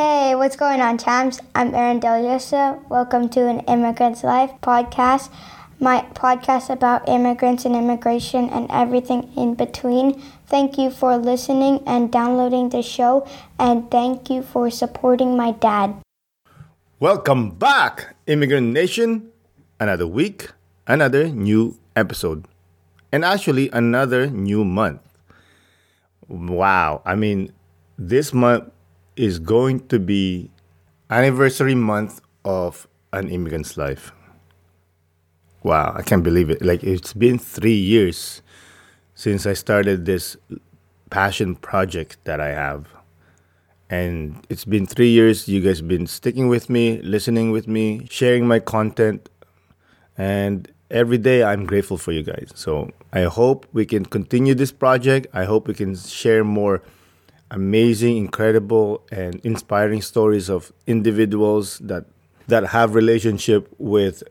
Hey, what's going on, champs? I'm Aaron Deliosa. Welcome to an Immigrant's Life podcast, my podcast about immigrants and immigration and everything in between. Thank you for listening and downloading the show, and thank you for supporting my dad. Welcome back, Immigrant Nation. Another week, another new episode, and actually another new month. Wow, I mean, this month is going to be anniversary month of an immigrant's life. Wow, I can't believe it. Like it's been 3 years since I started this passion project that I have. And it's been 3 years you guys been sticking with me, listening with me, sharing my content and every day I'm grateful for you guys. So, I hope we can continue this project. I hope we can share more amazing, incredible, and inspiring stories of individuals that that have relationship with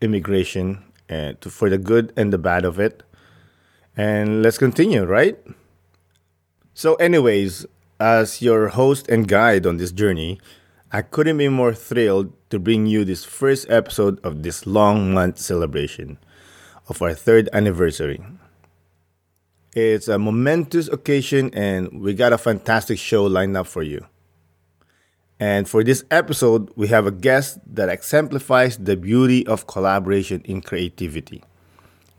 immigration and to, for the good and the bad of it. And let's continue, right? So, anyways, as your host and guide on this journey, I couldn't be more thrilled to bring you this first episode of this long month celebration of our third anniversary. It's a momentous occasion, and we got a fantastic show lined up for you. And for this episode, we have a guest that exemplifies the beauty of collaboration in creativity.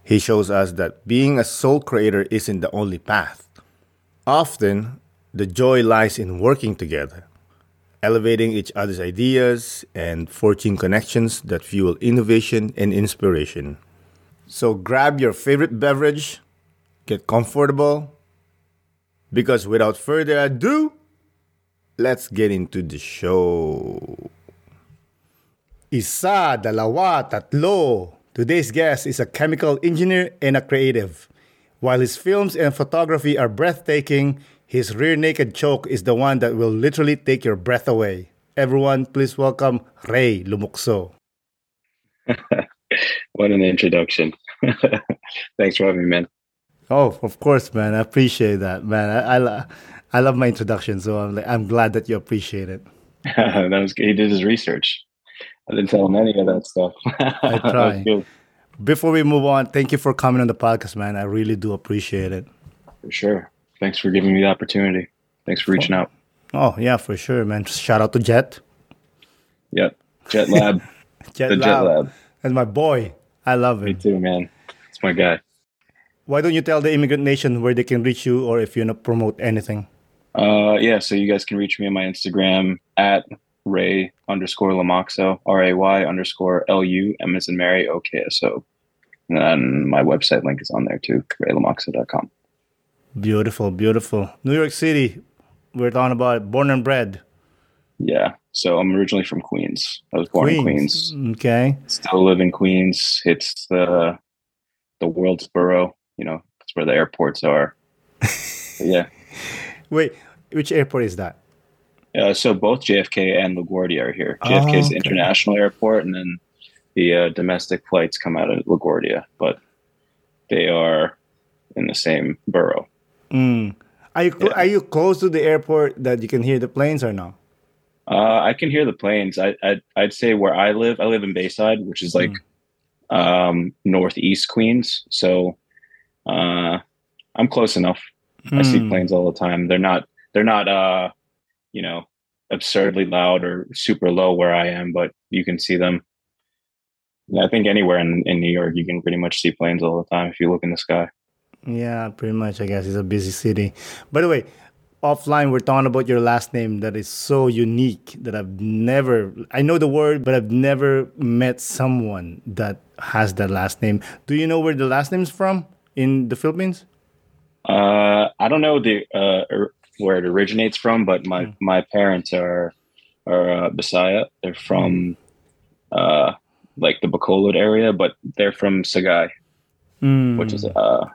He shows us that being a sole creator isn't the only path. Often, the joy lies in working together, elevating each other's ideas, and forging connections that fuel innovation and inspiration. So grab your favorite beverage, get comfortable, because without further ado, let's get into the show. Isa, dalawa, tatlo. Today's guest is a chemical engineer and a creative. While his films and photography are breathtaking, his rear naked choke is the one that will literally take your breath away. Everyone, please welcome Ray Lumokso. what an introduction. Thanks for having me, man. Oh, of course, man. I appreciate that, man. I, I, I love my introduction, so I'm like, I'm glad that you appreciate it. that was he did his research. I didn't tell him any of that stuff. I try. Before we move on, thank you for coming on the podcast, man. I really do appreciate it. For sure. Thanks for giving me the opportunity. Thanks for reaching out. Oh yeah, for sure, man. Shout out to Jet. Yep, Jet Lab. Jet, the Lab. Jet Lab. And my boy. I love him. Me too, man. It's my guy. Why don't you tell the Immigrant Nation where they can reach you or if you want to promote anything? Uh, yeah, so you guys can reach me on my Instagram at Ray underscore Lumokso, R A Y underscore L U M as in Mary O K S O. And my website link is on there too, raylumokso.com. Beautiful, beautiful. New York City, we're talking about born and bred. Yeah. So I'm originally from Queens. I was born Queens. in Queens. Okay. Still live in Queens. It's the the world's borough. You know, it's where the airports are. yeah. Wait, which airport is that? Uh, so both JFK and LaGuardia are here. JFK is oh, okay. the international airport, and then the uh, domestic flights come out of LaGuardia, but they are in the same borough. Mm. Are you yeah. are you close to the airport that you can hear the planes or no? Uh, I can hear the planes. I, I'd, I'd say where I live, I live in Bayside, which is like mm. um, northeast Queens. So uh, I'm close enough. Mm. I see hmm. planes all the time. They're not they're not uh, you know absurdly loud or super low where I am, but you can see them. I think anywhere in, in New York, you can pretty much see planes all the time if you look in the sky. Yeah, pretty much. I guess it's a busy city. By the way, offline, we're talking about your last name that is so unique that I've never, I know the word, but I've never met someone that has that last name. Do you know where the last name is from in the Philippines? Uh, I don't know the uh, er, where it originates from, but my, mm. my parents are are uh, Bisaya. They're from uh, like the Bacolod area, but they're from Sagay mm. which is uh,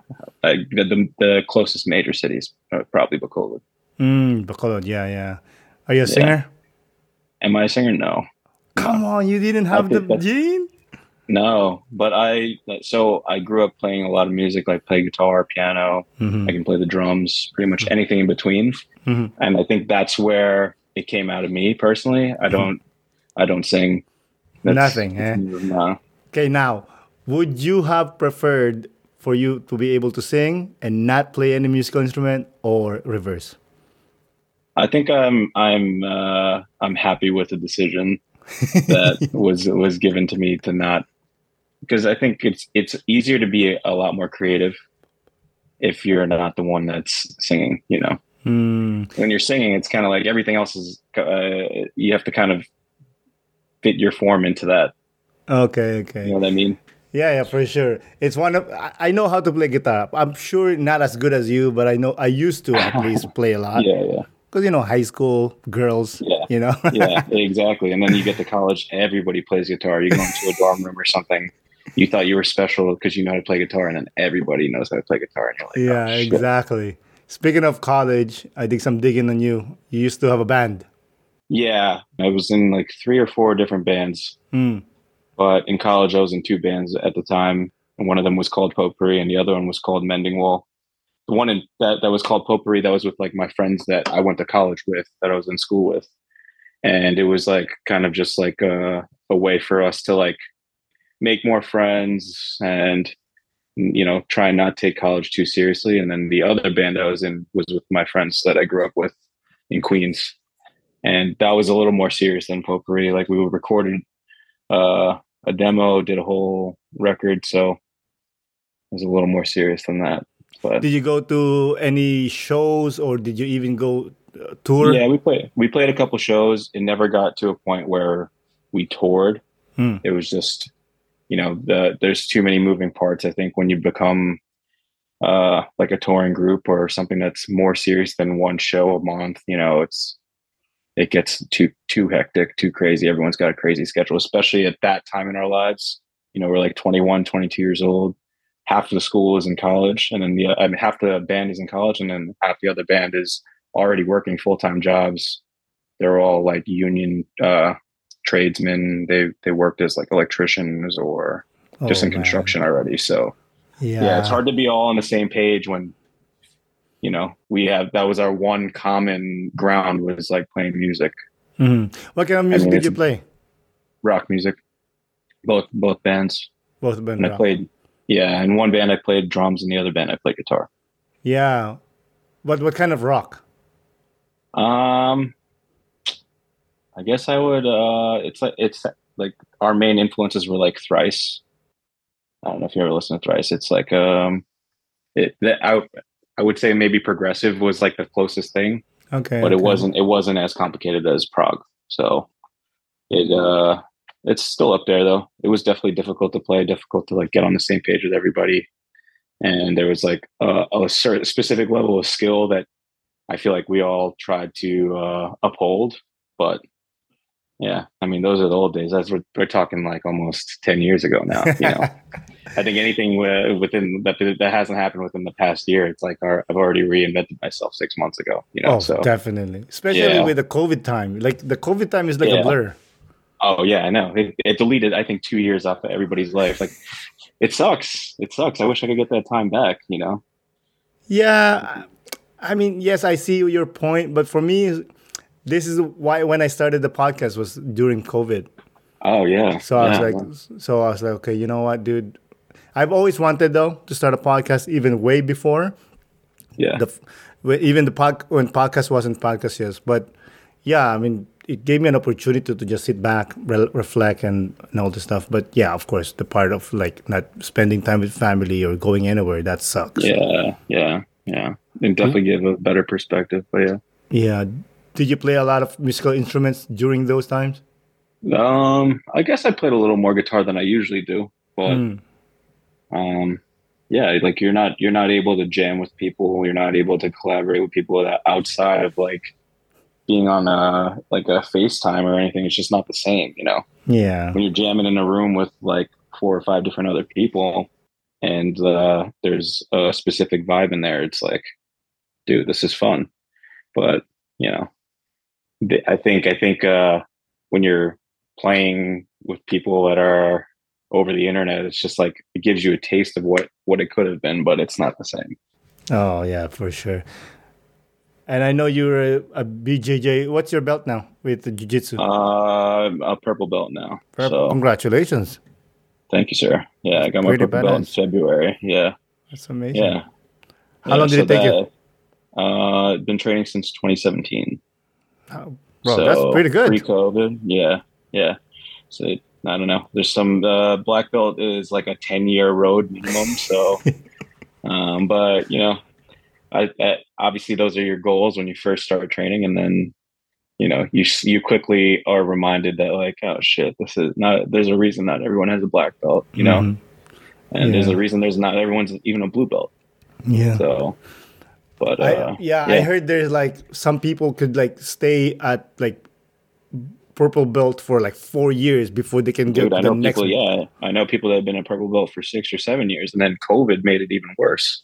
the, the closest major cities, uh, probably Bacolod. Mm, Bacolod, yeah, yeah. Are you a singer? Am I a singer? No. Come no. on, you didn't have the gene? No, but I so I grew up playing a lot of music, like play guitar, piano. Mm-hmm. I can play the drums, pretty much anything in between. Mm-hmm. And I think that's where it came out of me personally. I don't I don't sing. Nothing, eh? No. Okay, now, would you have preferred for you to be able to sing and not play any musical instrument or reverse? I think I'm I'm uh, I'm happy with the decision that was was given to me to not because I think it's it's easier to be a lot more creative if you're not the one that's singing. You know, Hmm. when you're singing, it's kind of like everything else is. Uh, you have to kind of fit your form into that. Okay, okay. You know what I mean? Yeah, yeah, for sure. It's one of I I know how to play guitar. I'm sure not as good as you, but I know I used to at least play a lot. Yeah, yeah, Because you know, high school girls. Yeah. You know. yeah, exactly. And then you get to college, everybody plays guitar. You go into a dorm room or something. You thought you were special because you know how to play guitar, and then everybody knows how to play guitar, and you're like, yeah, oh, exactly. Speaking of college, I did some digging on you. You used to have a band. Yeah, I was in like three or four different bands, Hmm. but in college I was in two bands at the time, and one of them was called Potpourri, and the other one was called Mending Wall. The one in, that that was called Potpourri that was with like my friends that I went to college with, that I was in school with, and it was like kind of just like a, a way for us to like make more friends and you know try and not take college too seriously. And then the other band I was in was with my friends that I grew up with in Queens and that was a little more serious than potpourri. Like we recorded uh, a demo, did a whole record, so it was a little more serious than that. But Did you go to any shows or did you even go uh, tour? yeah, we played we played a couple shows. It never got to a point where we toured. Hmm. It was just you know the there's too many moving parts. I think when you become uh, like a touring group or something that's more serious than one show a month, you know, it's it gets too too hectic, too crazy. Everyone's got a crazy schedule, especially at that time in our lives. You know, we're like 21, 22 years old. Half the school is in college, and then the I mean, half the band is in college, and then half the other band is already working full time jobs. They're all like union uh, tradesmen. They they worked as like electricians or just Oh, in man. construction already. So Yeah. yeah. it's hard to be all on the same page when you know we have that was our one common ground was like playing music Mhm. What kind of music mean, did you play? rock music both both bands Both bands. i played yeah in one band i played drums in the other band i played guitar Yeah. What what kind of rock? um i guess i would uh it's like it's like our main influences were like thrice i don't know if you ever listen to thrice it's like um it that i i would say maybe progressive was like the closest thing Okay. but it wasn't it wasn't as complicated as prog. So it uh it's still up there though. It was definitely difficult to play, difficult to like get on the same page with everybody. And there was like a, a certain specific level of skill that I feel like we all tried to uh, uphold. But yeah, I mean, those are the old days. That's we're, we're talking like almost ten years ago now. You know, I think anything within that that hasn't happened within the past year, it's like our, I've already reinvented myself six months ago. You know, Oh, so definitely. Especially Yeah. with the COVID time. Like the COVID time is like a blur. Oh yeah, I know. It, it deleted, I think, two years off of everybody's life. Like, it sucks. It sucks. I wish I could get that time back. You know. Yeah, I mean, yes, I see your point, but for me, this is why when I started the podcast was during COVID. Oh yeah. So I was like, so I was like, okay, you know what, dude? I've always wanted though to start a podcast, even way before yeah, the, even the pod, when podcast wasn't podcast yes. But yeah, I mean, it gave me an opportunity to, to just sit back, re- reflect, and, and all this stuff. But yeah, of course, the part of like not spending time with family or going anywhere that sucks. yeah, yeah, yeah. And definitely hmm? give a better perspective. But yeah. Yeah. Did you play a lot of musical instruments during those times? Um, I guess I played a little more guitar than I usually do, but Mm. um, yeah, like you're not you're not able to jam with people. You're not able to collaborate with people that outside of like being on a like a FaceTime or anything. It's just not the same, you know. Yeah. when you're jamming in a room with like four or five different other people and uh, there's a specific vibe in there it's like dude this is fun but you know i think i think uh, when you're playing with people that are over the internet it's just like it gives you a taste of what what it could have been but it's not the same Oh yeah, for sure. And I know you're a, a BJJ. What's your belt now with the jiu-jitsu? Uh, a purple belt now. Purple. So Congratulations. thank you, sir. Yeah, I got my Pretty purple belt in. February. Yeah, That's amazing. yeah. How long did it take you? you? Uh, been training since 2017. Oh, Bro, that's pretty good. Pre-COVID, yeah, yeah. So I don't know. There's some uh, black belt is like a 10 year road minimum. So, um, but you know, I, I obviously those are your goals when you first start training, and then you know you you quickly are reminded that like oh shit, this is not. There's a reason not everyone has a black belt, you know, Mhm. and there's a reason there's not everyone's even a blue belt. Yeah. So, but uh, I, yeah, I heard there's like some people could like stay at like purple belt for like four years before they can get Dude, I the know next people. Yeah, I know people that have been a purple belt for six or seven years, and then COVID made it even worse.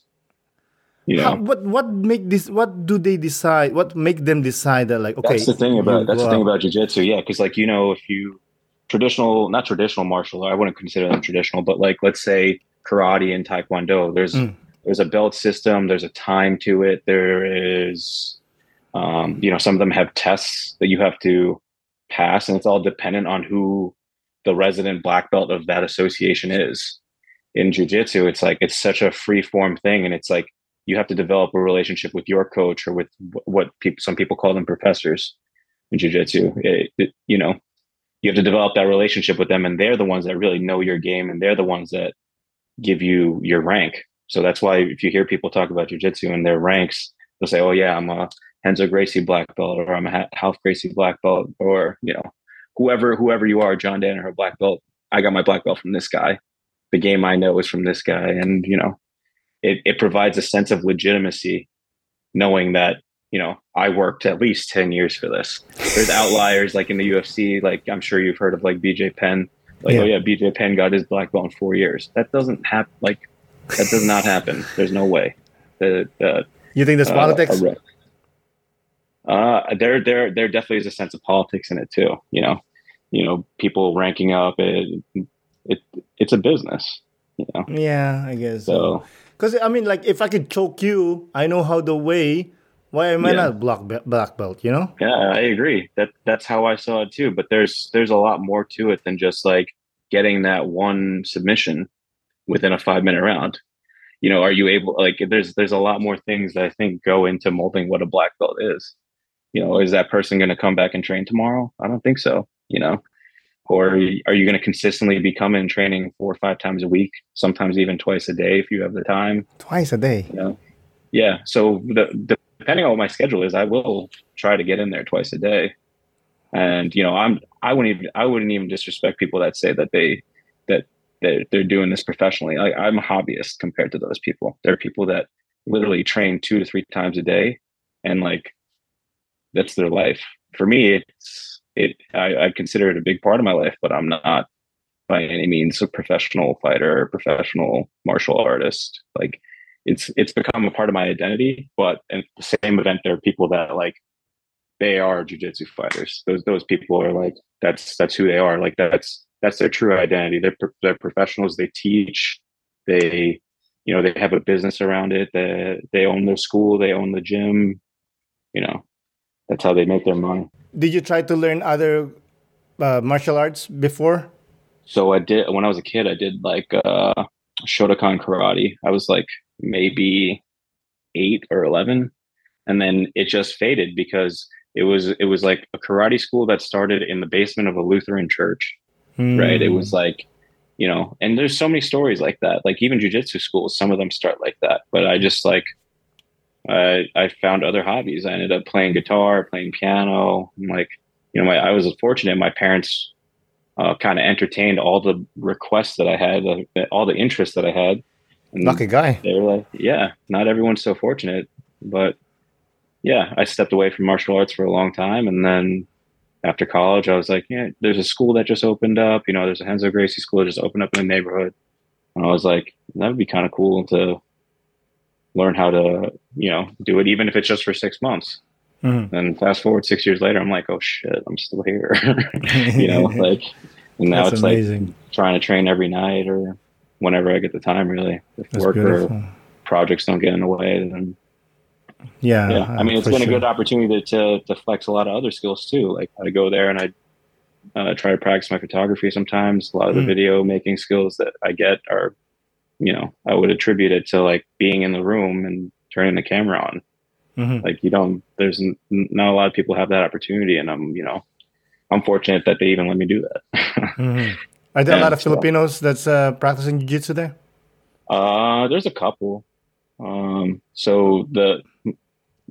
You know, How, what what make this? What do they decide? What make them decide that like okay? that's the thing about that's the thing out. about jujitsu. Yeah, because like you know, if you traditional, not traditional martial art, I wouldn't consider them traditional, but like let's say karate and taekwondo, there's Mm. There's a belt system, there's a time to it, there is, um, you know, some of them have tests that you have to pass, and it's all dependent on who the resident black belt of that association is. In jujitsu, it's like it's such a free form thing, and it's like you have to develop a relationship with your coach or with what people some people call them professors in jiu-jitsu It- it- you know you have to develop that relationship with them and they're the ones that really know your game and they're the ones that give you your rank so that's why if you hear people talk about jiu-jitsu and their ranks they'll say oh yeah i'm a Renzo Gracie black belt or i'm a Ralph Gracie black belt or you know whoever whoever you are John Danaher black belt I got my black belt from this guy. The game I know is from this guy. And you know it, it provides a sense of legitimacy knowing that you know i worked at least 10 years for this. There's outliers like in the ufc like i'm sure you've heard of like bj penn. Like Yeah. oh yeah bj penn got his black belt in four years. That doesn't happen like that does not happen there's no way the, the You think that's uh, politics? uh, there, there, there definitely is a sense of politics in it too. You know, you know, people ranking up. It, it, it's a business. You know, yeah, I guess. so Because I mean, like, if I could choke you, I know how the way. Why am I Yeah. not black be- black belt? You know? Yeah, I agree. That that's how I saw it too. But there's there's a lot more to it than just like getting that one submission within a five minute round. You know, are you able like there's there's a lot more things that I think go into molding what a black belt is. You know, is that person going to come back and train tomorrow? I don't think so. You know, or are you going to consistently be coming training four or five times a week, sometimes even twice a day if you have the time? Twice a day. you know yeah so the, the depending on what my schedule is i will try to get in there twice a day and you know i'm i wouldn't even i wouldn't even disrespect people that say that they that they're doing this professionally i'm a hobbyist compared to those people there are people that literally train two to three times a day and like that's their life for me it's it i, I consider it a big part of my life but i'm not by any means a professional fighter or professional martial artist like it's it's become a part of my identity. But at the same event, there are people that like they are jujitsu fighters. Those those people are like that's that's who they are. Like that's that's their true identity. They're they're professionals. They teach. They you know they have a business around it. They they own their school. They own the gym. You know that's how they make their money. Did you try to learn other uh, martial arts before? So I did when I was a kid. I did like uh, Shotokan karate. I was like maybe eight or eleven, and then it just faded because it was it was like a karate school that started in the basement of a Lutheran church. Right? It Hmm. was like you know, and there's so many stories like that. Like even jujitsu schools, some of them start like that. But I just like I I found other hobbies. I ended up playing guitar, playing piano. I'm like, you know, my I was fortunate. My parents uh, kind of entertained all the requests that I had, uh, all the interests that I had. And lucky guy. they were like, yeah, not everyone's so fortunate, but yeah, I stepped away from martial arts for a long time, and then after college, I was like, yeah, there's a school that just opened up. You know, there's a Renzo Gracie school that just opened up in the neighborhood, and I was like, that would be kind of cool to learn how to, you know, do it, even if it's just for six months. Mhm. And fast forward six years later, I'm like, oh shit, I'm still here. you know, like, and now That's it's like amazing. trying to train every night or whenever I get the time. Really, if That's work beautiful. or projects don't get in the way, then Yeah, yeah. I mean, it's been a good opportunity to, to flex a lot of other skills too. Like I go there and I uh, try to practice my photography. Sometimes a lot of the Mm. video making skills that I get are, you know, I would attribute it to like being in the room and turning the camera on. Mhm. Like you don't, there's n- not a lot of people have that opportunity, and I'm, you know, I'm fortunate that they even let me do that. Mhm. Are there a lot of Filipinos that's uh, practicing jiu-jitsu there? Uh, there's a couple. Um, so the uh,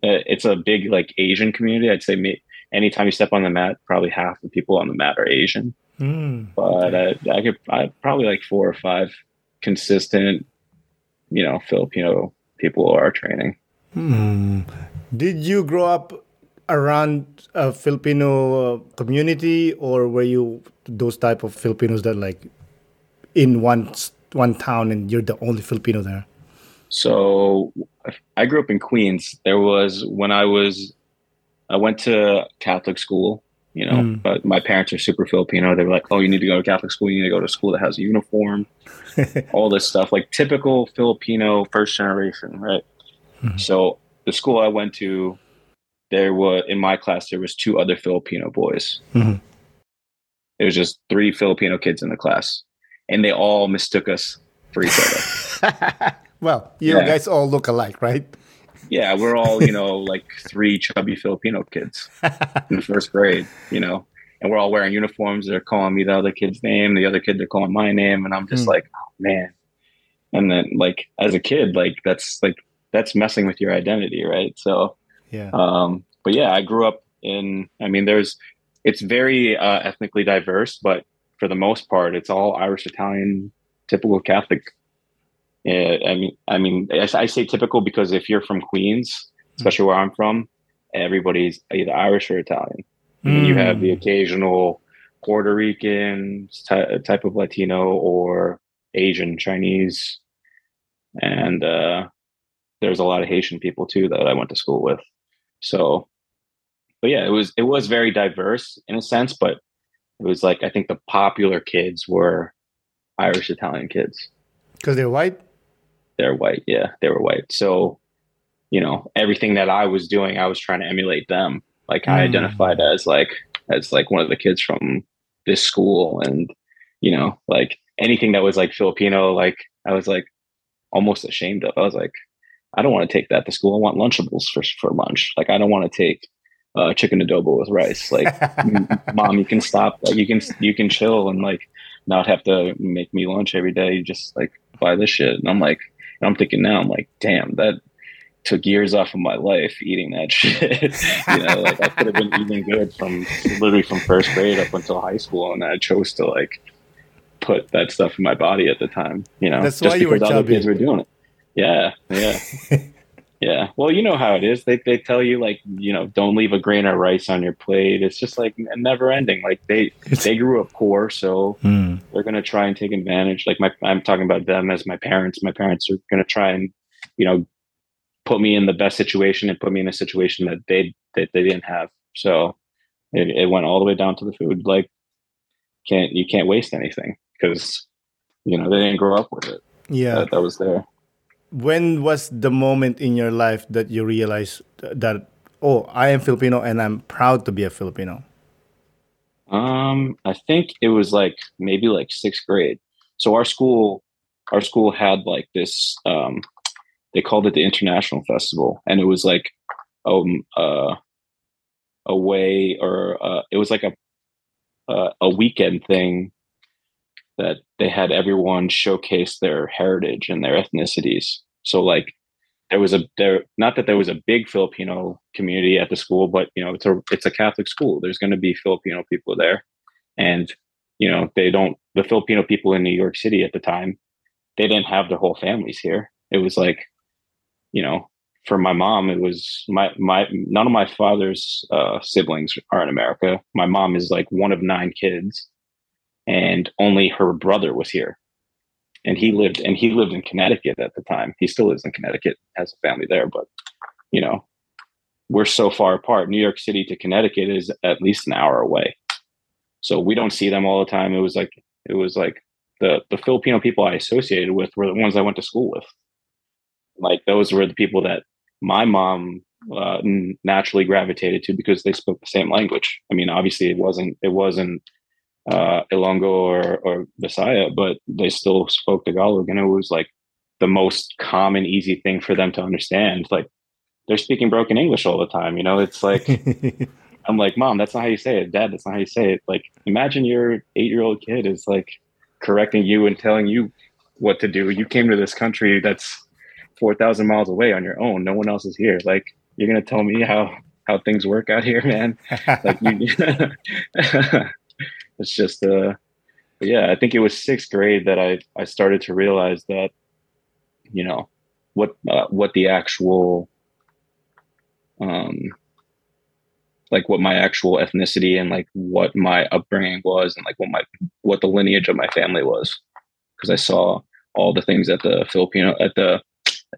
it's a big like Asian community. I'd say me, anytime you step on the mat, probably half the people on the mat are Asian. Mm. But I, I could I probably like four or five consistent, you know, Filipino people are training. Hmm. Did you grow up around a Filipino uh, community, or were you those type of Filipinos that like in one one town and you're the only Filipino there? So I grew up in Queens. There was when I was I went to Catholic school, you know, Mm. but my parents are super Filipino. They were like, "Oh, you need to go to Catholic school. You need to go to school that has a uniform." all this stuff, like typical Filipino first generation, right? Mhm. So the school I went to, there was in my class there was two other Filipino boys. Mhm. It was just three Filipino kids in the class, and they all mistook us for each other. well, you Yeah. guys all look alike, right? yeah, we're all you know like three chubby Filipino kids in first grade, you know, and we're all wearing uniforms. They're calling me the other kid's name, the other kid they're calling my name, and I'm just Hmm. like, oh, man. And then like as a kid, like that's like that's messing with your identity, right? So, yeah. um, but yeah, I grew up in. I mean, there's it's very uh, ethnically diverse, but for the most part, it's all Irish, Italian, typical Catholic. Yeah, I mean, I mean, I, say typical because if you're from Queens, especially where I'm from, everybody's either Irish or Italian. And you have the Mm. occasional Puerto Rican ty- type of Latino or Asian, Chinese, and uh, there's a lot of Haitian people too that I went to school with. So, but yeah, it was it was very diverse in a sense, but it was like I think the popular kids were Irish Italian kids. because they're white. They're white, yeah, they were white. So, you know, everything that I was doing, I was trying to emulate them. Like I Mm. identified as like as like one of the kids from this school, and you know, like anything that was like Filipino, like I was like almost ashamed of. I was like, I don't want to take that to school. I want Lunchables for for lunch. Like I don't want to take uh, chicken adobo with rice. Like mom you can stop like you can you can chill and like not have to make me lunch every day just like buy this shit and i'm like i'm thinking now i'm like damn that took years off of my life eating that shit. You know like i could have been eating good from literally from first grade up until high school and i chose to like put that stuff in my body at the time you know That's just why you were other chubby. kids were doing it. Yeah yeah yeah. Well, you know how it is. They they tell you like, you know, don't leave a grain of rice on your plate. It's just like never ending. Like they they grew up poor, so Mm. they're gonna try and take advantage. Like my I'm talking about them as my parents. My parents are gonna try and, you know, put me in the best situation and put me in a situation that they that they didn't have. So it, it went all the way down to the food. Like can't you can't waste anything because you know they didn't grow up with it. Yeah. That, that was there. When was the moment in your life that you realized that oh i am filipino and i'm proud to be a filipino Um, I think it was like maybe like sixth grade. So our school, our school had like this. Um, they called it the International Festival, and it was like um uh, a way or uh, it was like a uh, a weekend thing that they had everyone showcase their heritage and their ethnicities. So like there was a there not that there was a big Filipino community at the school, but you know it's a it's a Catholic school. There's going to be Filipino people there, and you know they don't the Filipino people in New York City at the time they didn't have their whole families here. It was like you know for my mom it was my my none of my father's uh, siblings are in America. My mom is like one of nine kids, and only her brother was here and he lived and he lived in Connecticut at the time. He still lives in Connecticut, has a family there, but you know, we're so far apart. New York City to Connecticut is at least an hour away. So we don't see them all the time. It was like it was like the the Filipino people I associated with were the ones I went to school with. Like those were the people that my mom uh, naturally gravitated to because they spoke the same language. I mean, obviously it wasn't it wasn't uh, Ilongo or or Visaya, but they still spoke Tagalog, and it was like the most common, easy thing for them to understand. Like they're speaking broken English all the time. You know, it's like I'm like, mom, that's not how you say it. Dad, that's not how you say it. Like, imagine your eight year old kid is like correcting you and telling you what to do. You came to this country that's four thousand miles away on your own. No one else is here. Like, you're gonna tell me how how things work out here, man. like, you, it's just uh, yeah. I think it was sixth grade that I I started to realize that, you know, what uh, what the actual um like what my actual ethnicity and like what my upbringing was and like what my what the lineage of my family was because I saw all the things at the Filipino at the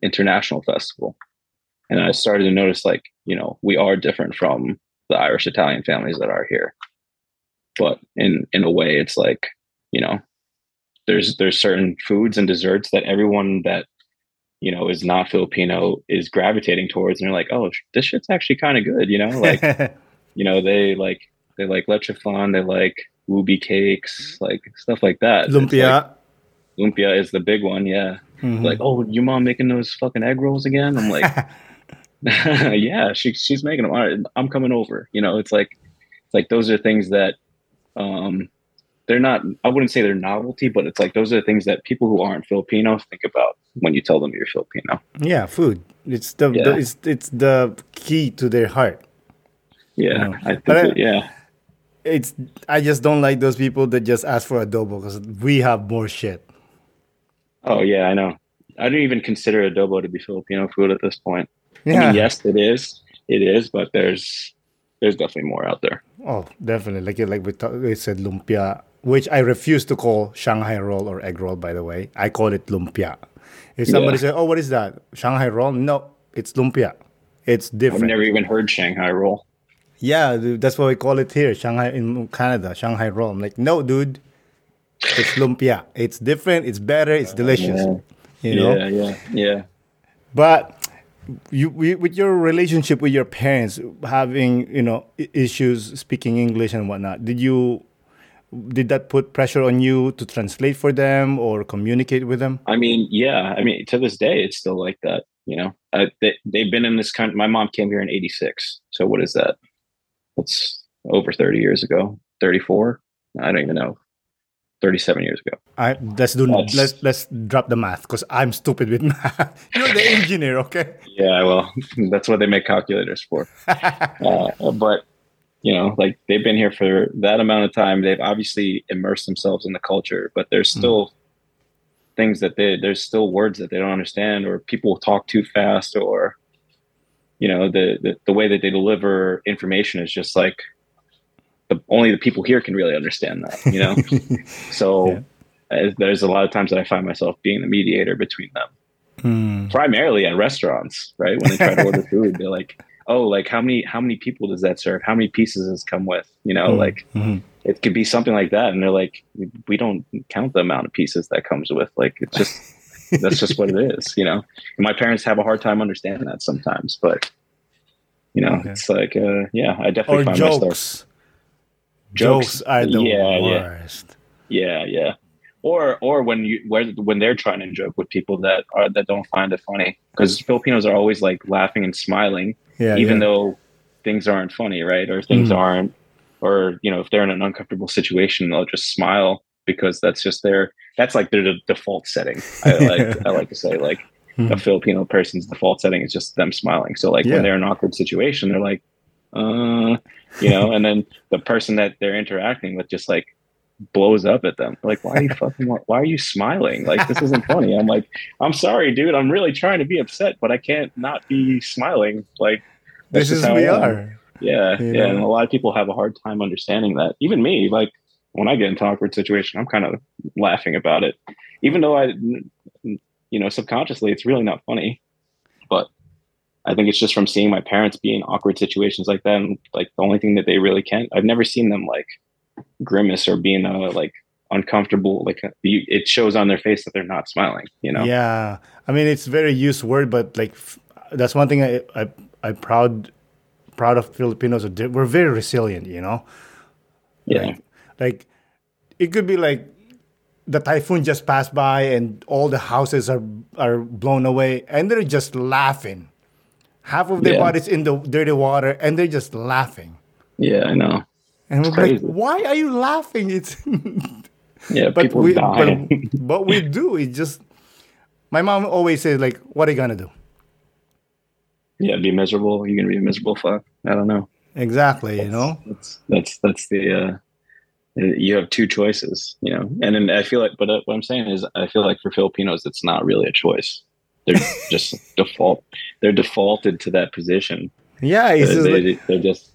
international festival and I started to notice like you know we are different from the Irish Italian families that are here but in in a way it's like you know there's there's certain foods and desserts that everyone that you know is not Filipino is gravitating towards and they're like oh this shit's actually kind of good you know? Like you know they like they like leche flan they like ube cakes like stuff like that. Lumpia. like, lumpia is the big one yeah. Mm-hmm. like oh your mom making those fucking egg rolls again? I'm like yeah she, she's making them right, i'm coming over you know? It's like it's like those are things that um they're not i wouldn't say they're novelty but it's like those are the things that people who aren't filipino think about when you tell them you're filipino yeah food it's the, yeah. the it's it's the key to their heart yeah, you know? I think I, yeah. It's I just don't like those people that just ask for adobo because we have more shit. Oh yeah, I know. I don't even consider adobo to be Filipino food at this point. Yeah. I mean, yes, it is. It is, but there's there's definitely more out there. Oh, definitely. Like like we, talk, we said lumpia, which I refuse to call Shanghai roll or egg roll. By the way, I call it lumpia. If somebody yeah. says, "Oh, what is that? Shanghai roll?" No, it's lumpia. It's different. I've never even heard Shanghai roll. Yeah, dude, that's what we call it here, Shanghai in Canada, Shanghai roll. I'm like, no, dude, it's lumpia. It's different. It's better. It's delicious. Yeah. You know? Yeah, yeah, yeah. But you, with your relationship with your parents, having you know issues speaking English and whatnot, did you did that put pressure on you to translate for them or communicate with them? I mean, yeah. I mean, to this day, it's still like that. You know, they, they've been in this country. My mom came here in '86. So what is that? That's over 30 years ago, 34. I don't even know. 37 years ago. I let's do That's, let's let's drop the math because I'm stupid with math. You're the engineer, okay? Yeah, well, that's what they make calculators for. uh, but you know, like they've been here for that amount of time. They've obviously immersed themselves in the culture, but there's hmm. still mm. things that they there's still words that they don't understand, or people talk too fast, or you know the, the, the way that they deliver information is just like the, only the people here can really understand that you know so yeah. Uh, there's a lot of times that i find myself being the mediator between them mm. primarily at restaurants right when they try to order food they're like oh like how many how many people does that serve how many pieces does come with you know mm. like mm-hmm. it could be something like that and they're like we don't count the amount of pieces that comes with like it's just that's just what it is, you know. And my parents have a hard time understanding that sometimes, but you know, okay. it's like, uh, yeah, I definitely or find jokes. myself. Jokes, jokes are the yeah, worst. Yeah. yeah, yeah. Or, or when you where when they're trying to joke with people that are that don't find it funny because Filipinos are always like laughing and smiling, yeah, even yeah. though things aren't funny, right? Or things mm. aren't, or you know, if they're in an uncomfortable situation, they'll just smile because that's just their that's like their default setting. I like I like to say like mm-hmm. a Filipino person's default setting is just them smiling. So like yeah. when they're in an awkward situation, they're like, uh, you know, and then the person that they're interacting with just like blows up at them. Like, why are you fucking? Why are you smiling? Like this isn't funny. I'm like, I'm sorry, dude. I'm really trying to be upset, but I can't not be smiling. Like this is how we are. Yeah, you yeah. Know? And a lot of people have a hard time understanding that. Even me, like when I get into awkward situation, I'm kind of laughing about it, even though I, you know, subconsciously it's really not funny. I think it's just from seeing my parents be in awkward situations like that, and like the only thing that they really can. I've never seen them like grimace or being uh, like uncomfortable. Like it shows on their face that they're not smiling. You know? Yeah, I mean it's very used word, but like that's one thing I I I proud proud of Filipinos. We're very resilient, you know. Yeah. Like, like it could be like the typhoon just passed by and all the houses are are blown away and they're just laughing. Half of their Yeah. bodies in the dirty water and they're just laughing. Yeah, I know. And we're like, why are you laughing? It's Yeah, but people we but, but we do. It just my mom always says like, what are you gonna do? yeah, be miserable. You're gonna be a miserable fuck. I don't know. Exactly, you know? That's that's that's the uh you have two choices, you know. And then I feel like but uh, what I'm saying is I feel like for Filipinos it's not really a choice. They're just default they're defaulted to that position. Yeah, They're, just they, like, they're just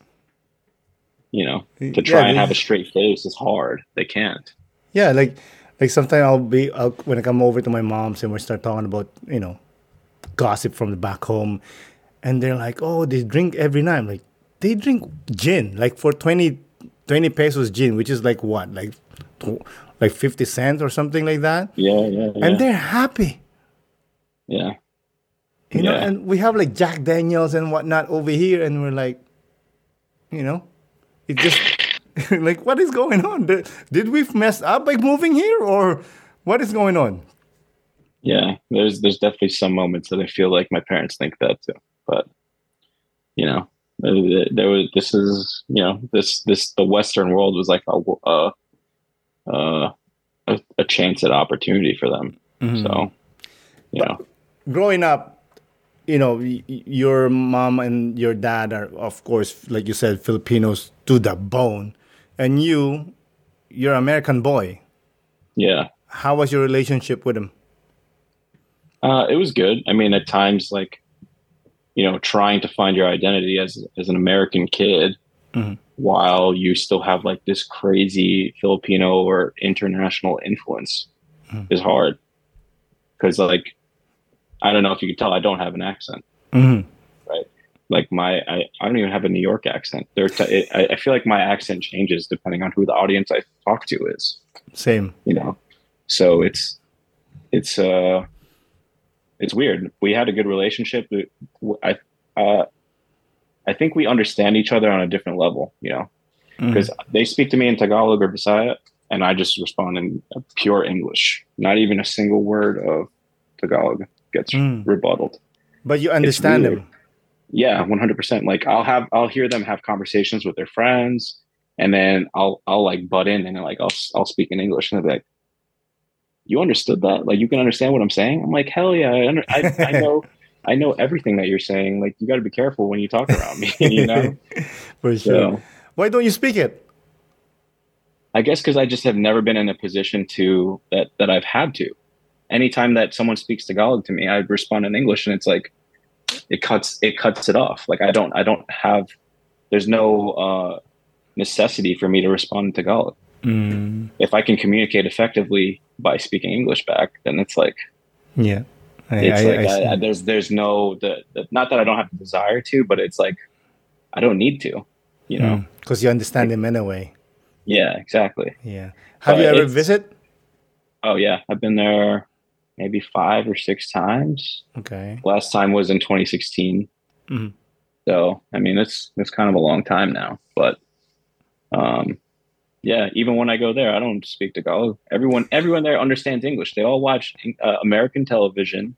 you know, to Yeah, try and have a straight face is hard. They can't. Yeah, like like sometimes I'll be I'll, when I come over to my mom's and we start talking about you know gossip from the back home, and they're like, oh, they drink every night. I'm like they drink gin like for 20, 20 pesos gin, which is like what like tw- like fifty cents or something like that, Yeah, yeah, yeah. and they're happy. Yeah. You know, Yeah. and we have like Jack Daniels and whatnot over here, and we're like, you know, it just like what is going on? Did, did we mess up by moving here, or what is going on? Yeah, there's there's definitely some moments that I feel like my parents think that too. But you know, there, was this is you know this this the Western world was like a a a, a, a chance at opportunity for them. Mm-hmm. So you know, growing up, you know, your mom and your dad are, of course, like you said, Filipinos to the bone, and you, you're American boy. yeah, How was your relationship with him? uh, it was good. I mean, at times like you know, trying to find your identity as as an American kid. Mhm. While you still have like this crazy Filipino or international influence is hard. because like I don't know if you can tell I don't have an accent. Mm-hmm. Like my I, I don't even have a New York accent. There t- it, I, I feel like my accent changes depending on who the audience I talk to is. Same. You know, so it's it's uh it's weird. We had a good relationship. I uh I think we understand each other on a different level. You know, because they speak to me in Tagalog or Bisaya, and I just respond in pure English. Not even a single word of Tagalog gets Mm. rebutted. But you understand him. Yeah, one hundred percent. Like I'll have I'll hear them have conversations with their friends, and then I'll I'll like butt in and like I'll I'll speak in English, and they'll be like, "You understood that? Like you can understand what I'm saying?" I'm like, "Hell yeah, I under, I, I know." I know everything that you're saying. Like you got to be careful when you talk around me. You know, For sure. so Why don't you speak it? I guess because I just have never been in a position to that that I've had to. Anytime that someone speaks Tagalog to me, I respond in English, and it's like it cuts it cuts it off. Like I don't I don't have there's no uh, necessity for me to respond in Tagalog. Mm, If I can communicate effectively by speaking English back, then it's like yeah. I, it's I- like I. There's there's no the, the not that I don't have the desire to, but it's like I don't need to. You know? Because you understand him anyway. Yeah, exactly. Yeah. Have But you ever visit? Oh yeah, I've been there maybe five or six times. Okay. Last time was in 2016. Mhm. So I mean, it's it's kind of a long time now. But um, yeah, even when I go there, I don't speak Tagalog. Everyone everyone there understands English. They all watch uh, American television.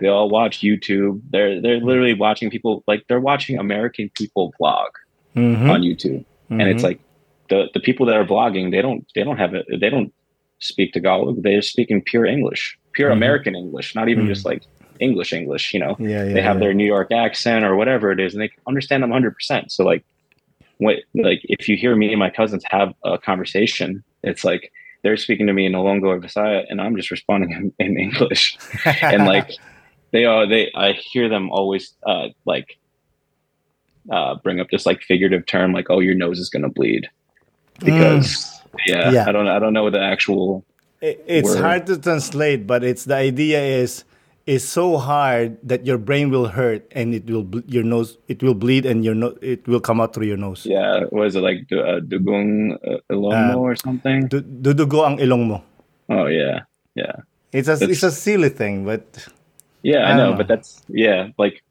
They all watch YouTube. They're they're literally watching people like they're watching American people vlog Mhm. on YouTube, and it's Mhm. like the the people that are vlogging they don't they don't have it they don't speak Tagalog. They're speaking pure English, pure Mhm. American English, not even Mhm. just like English English. You know, yeah, yeah. they have yeah. their New York accent or whatever it is, and they can understand them 100. percent So like, what like if you hear me and my cousins have a conversation, it's like they're speaking to me in Ilongo or Visaya, and I'm just responding in, in English, and like they are they I hear them always uh like uh bring up this like figurative term like oh your nose is gonna bleed because yeah, Yeah. I don't I don't know the actual It- it's word. hard to translate, but it's the idea is is so hard that your brain will hurt and it will your nose it will bleed and your no, it will come out through your nose. yeah was it like uh, Dugong uh, Ilongmo Uh, or something Du- Dudugo ang ilong mo. oh yeah yeah It's a That's- it's a silly thing, but Yeah, I I know, don't but that's yeah, like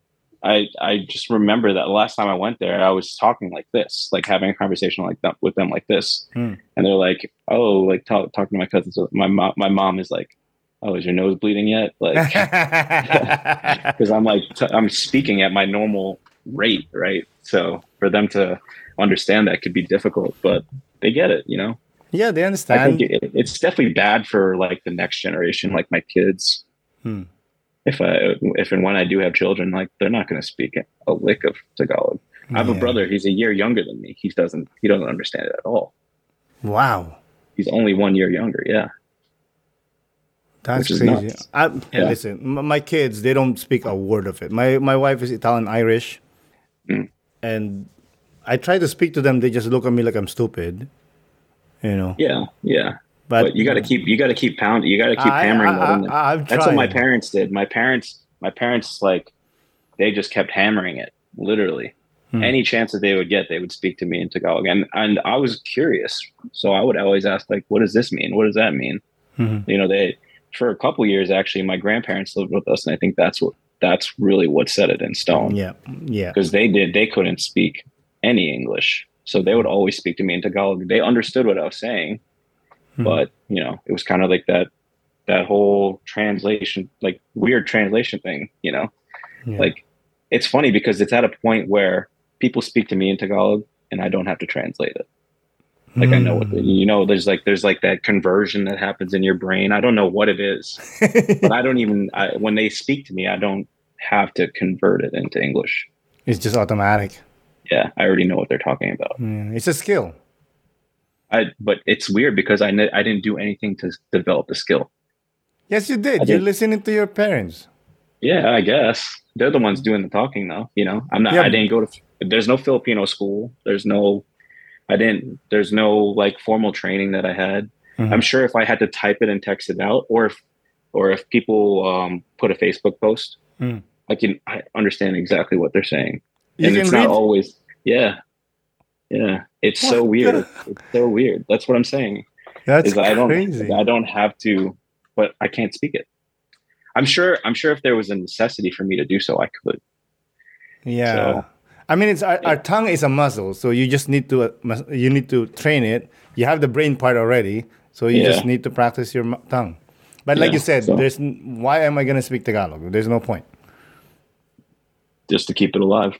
I I just remember that the last time I went there, I was talking like this, like having a conversation like that with them like this, Hmm. and they're like, "Oh, like talk, talking to my cousins." My mom, my mom is like, "Oh, is your nose bleeding yet?" Like, because I'm like t- I'm speaking at my normal rate, right? So for them to understand that could be difficult, but they get it, you know. yeah, they understand. I think it, it's definitely bad for like the next generation, like my kids. Hmm. If I, if and when I do have children, like they're not going to speak a lick of Tagalog. I have a brother; he's a year younger than me. He doesn't, he doesn't understand it at all. Wow, He's only one year younger. Yeah, that's crazy. I, Yeah. Listen, my kids they don't speak a word of it. My my wife is Italian Irish, Mm. and I try to speak to them. They just look at me like I'm stupid. You know, yeah, yeah. But, But, you got to keep, you got to keep pounding. You got to keep I- hammering I, that. I, That's what my parents did. My parents, my parents, like, they just kept hammering it. Literally, Hmm. any chance that they would get, they would speak to me in Tagalog, and and I was curious, so I would always ask, like, "What does this mean? What does that mean?" Mhm. You know, they for a couple years actually, my grandparents lived with us, and I think that's what that's really what set it in stone Yeah, yeah. because they did they couldn't speak any English, so they would always speak to me in Tagalog. They understood what I was saying, Hmm. but you know, it was kind of like that that whole translation, like weird translation thing. You know, Yeah. like it's funny because it's at a point where people speak to me in Tagalog and I don't have to translate it. Like I know what the, Hmm. you know. There's like there's like that conversion that happens in your brain. I don't know what it is, but I don't even I, when they speak to me, I don't have to convert it into English. it's just automatic. Yeah, I already know what they're talking about. Yeah, it's a skill. I but it's weird because I kn- I didn't do anything to develop the skill. Yes, you did. I You're did. listening to your parents. Yeah, I guess they're the ones doing the talking though. You know, I'm not. Yeah. I didn't go to. There's no Filipino school. There's no. I didn't. There's no like formal training that I had. Mhm. I'm sure if I had to type it and text it out, or if, or if people um, put a Facebook post, Mm. I can I understand exactly what they're saying. You and it's read. not always. Yeah, yeah. It's so weird. It's so weird. That's what I'm saying. That's that I don't crazy. I don't have to, but I can't speak it. I'm sure I'm sure if there was a necessity for me to do so, I could. Yeah. So- I mean, it's our, our tongue is a muscle, so you just need to uh, you need to train it. You have the brain part already, so you just need to practice your tongue. But like Yeah, you said, so- there's why am I gonna speak Tagalog? There's no point. just to keep it alive.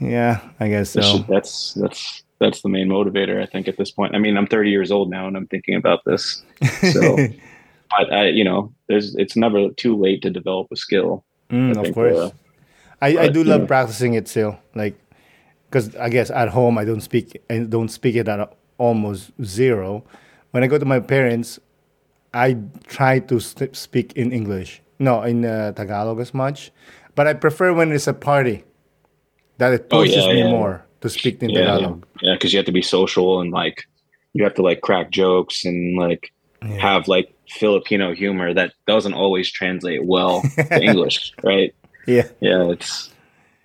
Yeah, I guess so. That's that's that's that's the main motivator. I think at this point. I mean, I'm 30 years old now, and I'm thinking about this. So, but I, you know, there's it's never too late to develop a skill. Mm, of course. uh, I, I do love yeah. practicing it still, like, because I guess at home I don't speak and don't speak it at almost zero. When I go to my parents, I try to speak in English, no, in uh, Tagalog as much, but I prefer when it's a party that it Oh, pushes yeah, me yeah. more to speak in yeah, yeah, Tagalog. yeah, because you have to be social and like you have to like crack jokes and like have like Filipino humor that doesn't always translate well to English, right? Yeah, Yeah, it's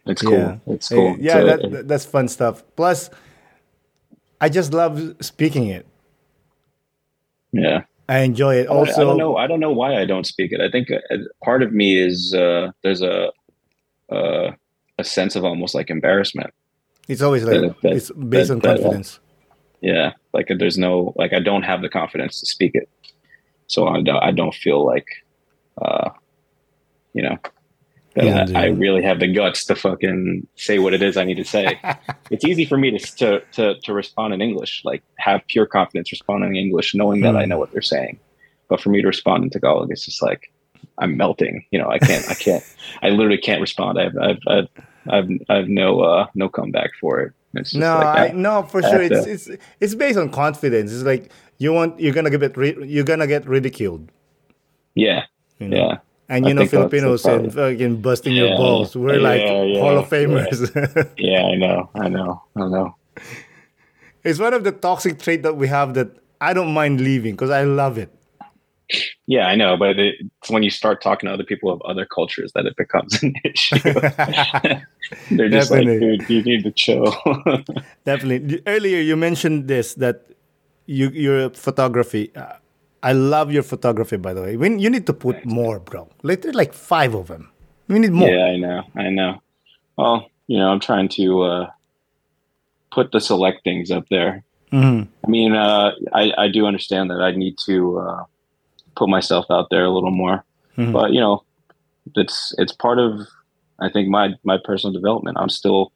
it's cool. It's cool. Yeah, So, that, that- that's fun stuff. Plus, I just love speaking it. yeah. I enjoy it. Also, I don't know. I don't know why I don't speak it. I think uh, part of me is uh, there's a uh, a sense of almost like embarrassment. it's always like that- that- it's based that- on uh, confidence. Yeah, like there's no like I don't have the confidence to speak it, so I don't, I don't feel like, uh, you know, that Yeah, I, I really have the guts to fucking say what it is I need to say. it's easy for me to, to to to respond in English, like have pure confidence responding in English, knowing that I Hmm. know what they're saying. But for me to respond in Tagalog, it's just like I'm melting. You know, I can't. I can't. I literally can't respond. I've I've I've I've, I've no uh no comeback for it. It's just No, like I, no, for I sure. It's to- it's it's based on confidence. It's like you want you're gonna get ri- you're gonna get ridiculed. yeah, You know? yeah. And I you know Filipinos and fucking busting your balls. We're yeah, like yeah, Hall of Famers. Yeah, I know, I know, I know. it's one of the toxic trait that we have that I don't mind leaving because I love it. Yeah, I know, but it, it's when you start talking to other people of other cultures that it becomes an issue. They're just Definitely. like, dude, you need to chill. Definitely. Earlier you mentioned this that you your photography. Uh, I love your photography, by the way. When you need to put more, bro. Like there's like five of them. We need more. yeah, I know, I know. Well, you know, I'm trying to uh, put the select things up there. hmm I mean, uh, I, I do understand that I need to uh, put myself out there a little more, Mhm. but you know, it's it's part of I think my my personal development. I'm still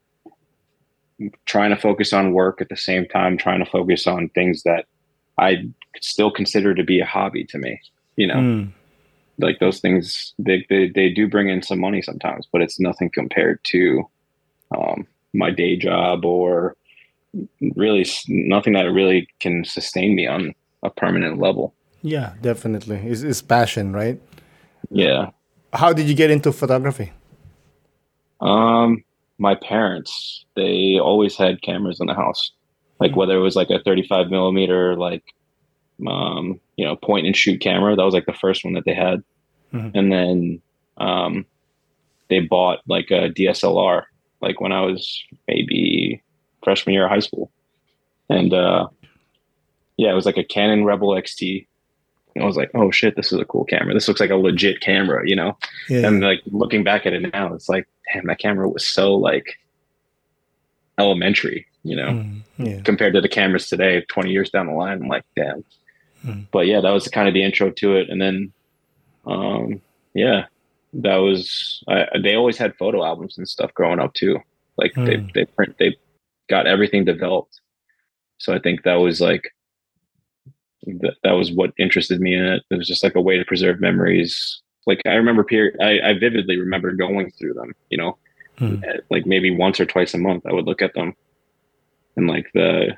trying to focus on work at the same time, trying to focus on things that I still consider to be a hobby to me. You know, Mm. like those things they, they they do bring in some money sometimes, but it's nothing compared to um, my day job or really nothing that really can sustain me on a permanent level. Yeah, definitely. It's, it's passion, right? Yeah. How did you get into photography? Um, my parents, they always had cameras in the house, like whether it was like a 35 millimeter, like, um, you know, point and shoot camera. That was like the first one that they had. Mhm. And then, um, they bought like a DSLR, like when I was maybe freshman year of high school. And, uh, yeah, it was like a Canon Rebel XT. I was like, oh shit, this is a cool camera. This looks like a legit camera, you know? Yeah. and like looking back at it now it's like damn that camera was so like elementary you know Mm, yeah. compared to the cameras today 20 years down the line i'm like damn Mm. but yeah that was kind of the intro to it and then um yeah that was I, they always had photo albums and stuff growing up too like they Mm. they print they got everything developed so i think that was like that, that was what interested me in it. It was just like a way to preserve memories. Like i remember period I, I vividly remember going through them you know? Mm. at, like maybe once or twice a month i would look at them. And like the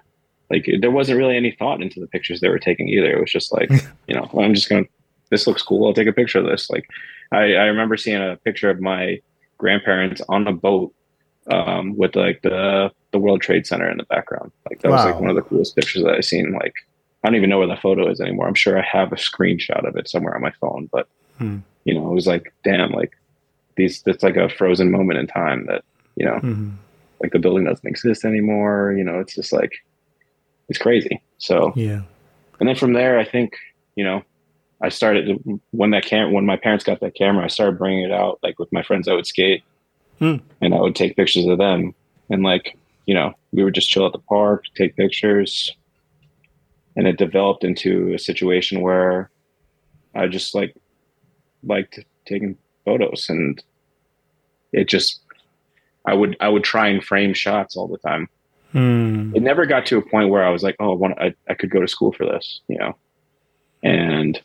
like there wasn't really any thought into the pictures they were taking either. It was just like you know well, i'm just gonna this looks cool. I'll take a picture of this. Like i i remember seeing a picture of my grandparents on a boat um with like the the world trade center in the background. Like that was like one of the coolest pictures that i've seen like i don't even know where the photo is anymore i'm sure i have a screenshot of it somewhere on my phone but Hmm. you know it was like damn like these it's like a frozen moment in time that you know Mhm. like the building doesn't exist anymore you know it's just like it's crazy so Yeah. and then from there i think you know i started when that cam when my parents got that camera i started bringing it out like with my friends i would skate Hmm. and i would take pictures of them and like you know we would just chill at the park take pictures and it developed into a situation where i just like liked taking photos and it just i would i would try and frame shots all the time Mm. it never got to a point where I was like, oh, I, want, I, I could go to school for this, you know? And,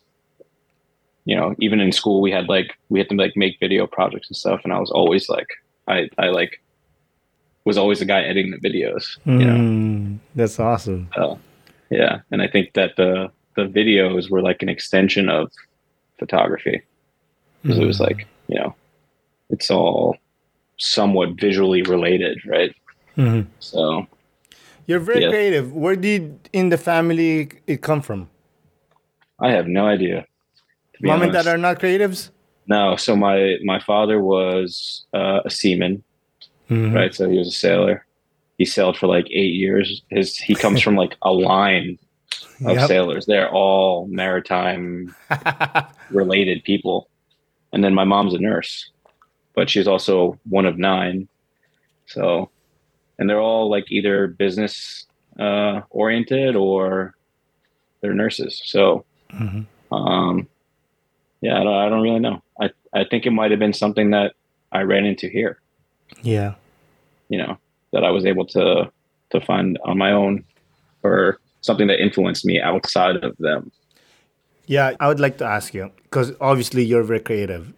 you know, even in school, we had like, we had to like make video projects and stuff. And I was always like, I, I like was always the guy editing the videos, you know? Mm. That's awesome. So, yeah. And I think that the, the videos were like an extension of photography because it was Mm. like, you know, it's all somewhat visually related, right? Mhm. So, You're very Yeah. creative. Where did in the family it come from? I have no idea. to be Mom and dad are not creatives? No, so my my father was uh, a seaman, Mhm. right? So he was a sailor. He sailed for like eight years. His he comes from like a line of Yep. sailors. They're all maritime related people. And then my mom's a nurse, but she's also one of nine. So, and they're all like either business uh, oriented or they're nurses. So, Mhm. um, yeah, I don't, I don't really know. I, I think it might have been something that I ran into here, Yeah. you know, that I was able to, to find on my own or something that influenced me outside of them. Yeah, I would like to ask you because obviously you're very creative.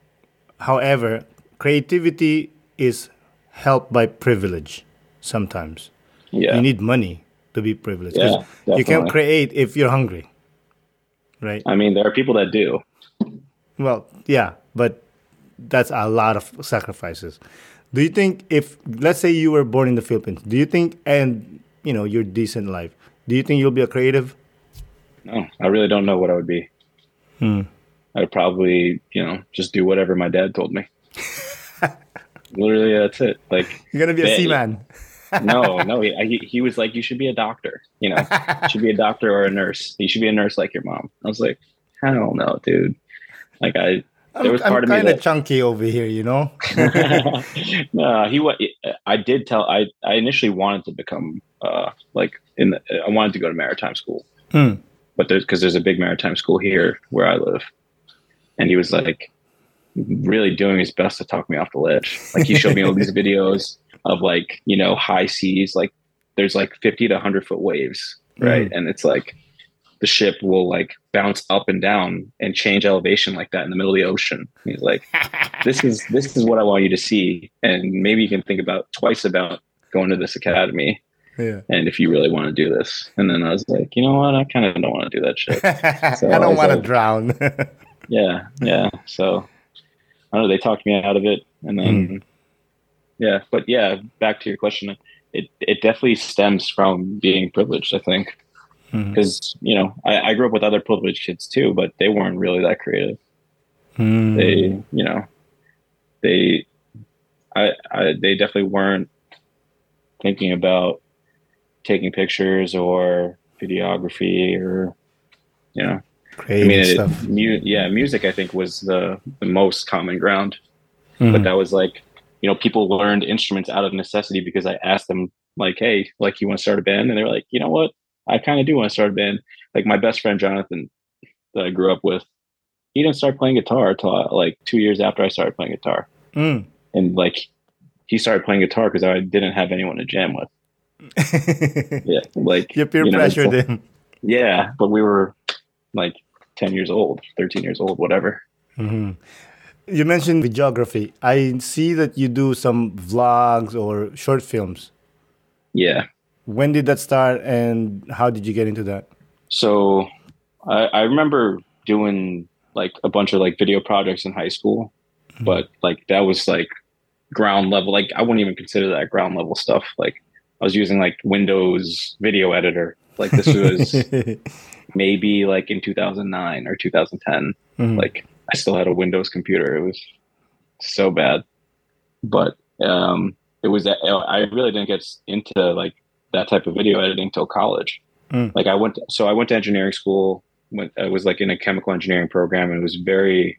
However, creativity is helped by privilege sometimes. Yeah. You need money to be privileged. Yeah, you can't create if you're hungry. Right? I mean, there are people that do. Well, yeah, but that's a lot of sacrifices. Do you think if let's say you were born in the Philippines, do you think and you know, your decent life, do you think you'll be a creative? No, I really don't know what I would be. Hmm. I'd probably, you know, just do whatever my dad told me. Literally, that's it. Like, You're gonna be a seaman. no, no, he, he, he was like, you should be a doctor. You know, you should be a doctor or a nurse. You should be a nurse like your mom. I was like, hell no, dude. Like, I, I'm, was I'm part of me kind of that- chunky over here, you know. no, he I did tell. I I initially wanted to become uh like in. The, I wanted to go to maritime school, Hmm. but there's because there's a big maritime school here where I live, and he was like really doing his best to talk me off the ledge. Like he showed me all these videos of like you know high seas, like there's like 50 to 100 foot waves, right? And it's like the ship will like bounce up and down and change elevation like that in the middle of the ocean. He's like, this is this is what I want you to see, and maybe you can think about twice about going to this academy, Yeah. and if you really want to do this. And then I was like, you know what, I kind of don't want to do that shit. So I I don't want to like- drown. yeah, yeah. So I don't know. They talked me out of it, and then hmm. yeah, but yeah. Back to your question, it it definitely stems from being privileged. I think Mhm. because you know I, I grew up with other privileged kids too, but they weren't really that creative. Hmm. They you know they I, I they definitely weren't thinking about taking pictures or videography or you know I Creating mean, it, stuff. mu- yeah, music I think was the, the most common ground, but Mhm. that was like, you know, people learned instruments out of necessity because I asked them like, "Hey, like, you want to start a band?" And they were like, "You know what? I kind of do want to start a band." Like my best friend Jonathan, that I grew up with, he didn't start playing guitar until like two years after I started playing guitar, Mm. and like he started playing guitar because I didn't have anyone to jam with. Yeah, like your peer you know, pressured like- him. Yeah, but we were like ten years old, thirteen years old, whatever. Mhm. You mentioned videography. I see that you do some vlogs or short films. Yeah. When did that start, and how did you get into that? So I, I remember doing like a bunch of like video projects in high school, but like that was like ground level. Like I wouldn't even consider that ground level stuff. Like I was using like Windows video editor. Like this was maybe like in 2009 or 2010. Mhm. Like I still had a Windows computer. It was so bad, but um, it was that I really didn't get into like that type of video editing till college. Mm. Like I went, so I went to engineering school. Went, I was like in a chemical engineering program, and it was very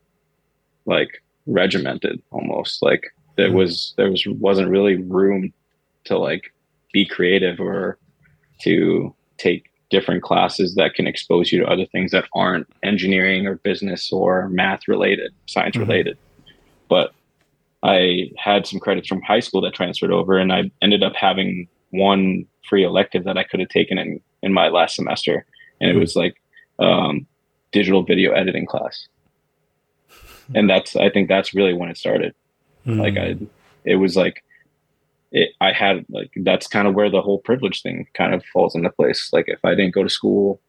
like regimented almost. Like there Mm. was there was wasn't really room to like be creative or to take different classes that can expose you to other things that aren't engineering or business or math related, science Mhm. related. But I had some credits from high school that transferred over, and I ended up having one free elective that I could have taken in in my last semester, and it Mhm. was like um, digital video editing class, and that's I think that's really when it started like i it was like it, i had like that's kind of where the whole privilege thing kind of falls into place like if i didn't go to school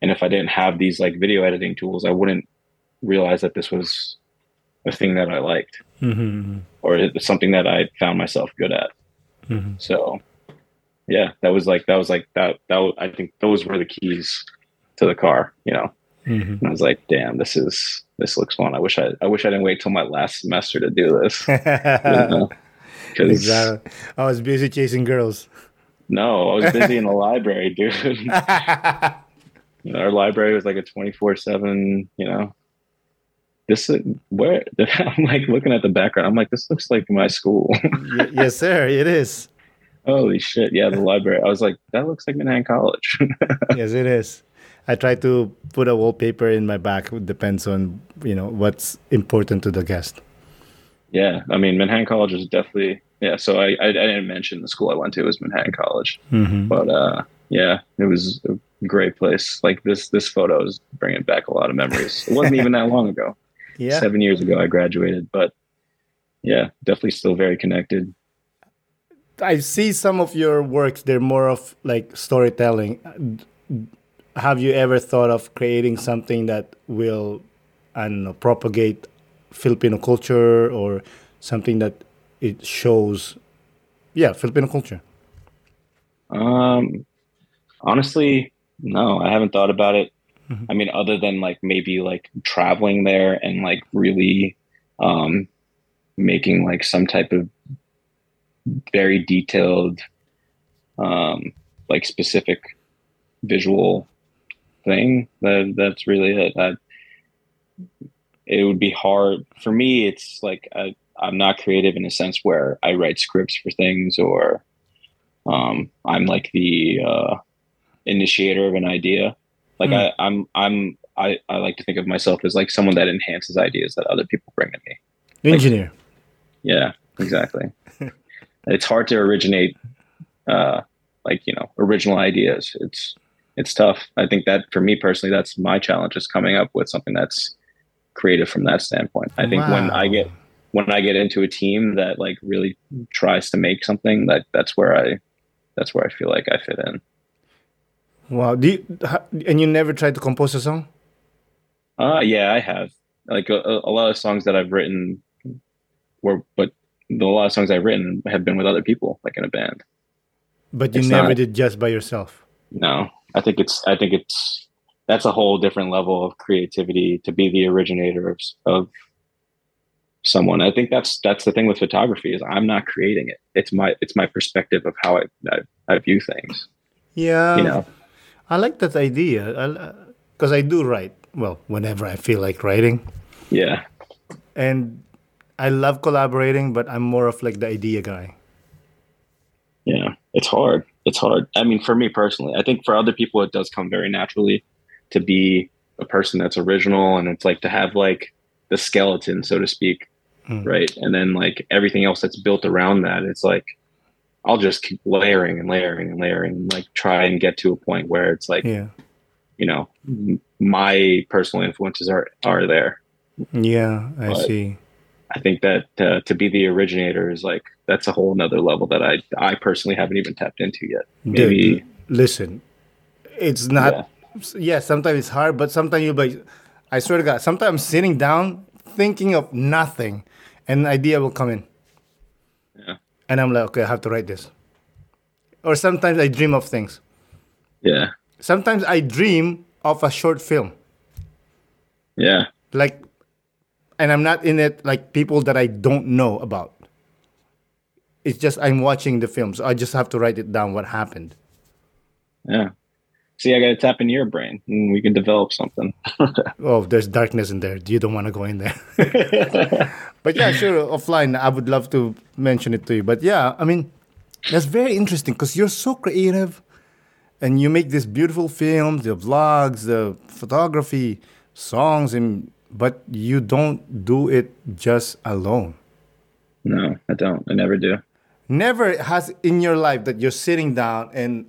and if i didn't have these like video editing tools i wouldn't realize that this was a thing that i liked Mhm. or it's something that i found myself good at Mhm. so yeah that was like that was like that that was, i think those were the keys to the car you know Mhm. and i was like damn this is this looks fun i wish i i wish i didn't wait till my last semester to do this you know? exactly. I was busy chasing girls. No, I was busy in the library, dude. Our library was like a 24 7, you know. This is where I'm like looking at the background. I'm like, this looks like my school. Yes, sir. It is. Holy shit. Yeah, the library. I was like, that looks like Manhattan College. Yes, it is. I try to put a wallpaper in my back. It depends on you know what's important to the guest. yeah. I mean, Manhattan College is definitely, yeah. So I, I, I didn't mention the school I went to was Manhattan College. Mhm. But uh, yeah, it was a great place. Like this, this photo is bringing back a lot of memories. It wasn't even that long ago. Yeah. seven years ago I graduated, but yeah, definitely still very connected. I see some of your works. They're more of like storytelling. Have you ever thought of creating something that will, I don't know, propagate Filipino culture or something that it shows, yeah, Filipino culture. Um, honestly, no, I haven't thought about it. Mhm. I mean, other than like maybe like traveling there and like really um, making like some type of very detailed, um, like specific visual thing. That that's really it. I, it would be hard for me. It's like I, I'm not creative in a sense where I write scripts for things or um, I'm like the uh, initiator of an idea. Like Hmm. I, I'm I'm I, I like to think of myself as like someone that enhances ideas that other people bring to me. Engineer. Yeah, exactly. it's hard to originate, uh, like you know, original ideas. It's it's tough. I think that for me personally, that's my challenge is coming up with something that's creative from that standpoint. I think when I get when I get into a team that like really tries to make something, that that's where I that's where I feel like I fit in. Wow. Do you, and you never tried to compose a song? Uh yeah, I have like a, a lot of songs that I've written were, but the, a lot of songs I've written have been with other people, like in a band. But you It's never not- did just by yourself. No, I think it's I think it's that's a whole different level of creativity to be the originator of of someone. I think that's that's the thing with photography is I'm not creating it. It's my it's my perspective of how I I, I view things. Yeah. You know, I like that idea. Because I do write, well, whenever I feel like writing. yeah, And I love collaborating, but I'm more of like the idea guy. yeah. It's hard. It's hard. I mean, for me personally, I think for other people it does come very naturally to be a person that's original and it's like to have like the skeleton, so to speak, Mm. right? And then like everything else that's built around that, it's like I'll just keep layering and layering and layering, and like try and get to a point where it's like Yeah. you know m- my personal influences are are there. Yeah, I But- see. I think that uh, to be the originator is like that's a whole nother level that I I personally haven't even tapped into yet. Maybe Dude, listen, it's not. Yeah. sometimes it's hard, but sometimes you'll be. I swear to God, sometimes I'm sitting down thinking of nothing, and an idea will come in, yeah, and I'm like, okay, I have to write this. Or sometimes I dream of things. yeah, Sometimes I dream of a short film, yeah, like, and I'm not in it like people that I don't know about. It's just I'm watching the film, so I just have to write it down what happened. yeah. See, I got to tap into your brain, and we can develop something. Oh, there's darkness in there. You don't want to go in there. but yeah, sure, offline, I would love to mention it to you. But yeah, I mean, that's very interesting because you're so creative and you make these beautiful films, the vlogs, the photography, songs, and but you don't do it just alone. no, I don't. I never do. Never has in your life that you're sitting down and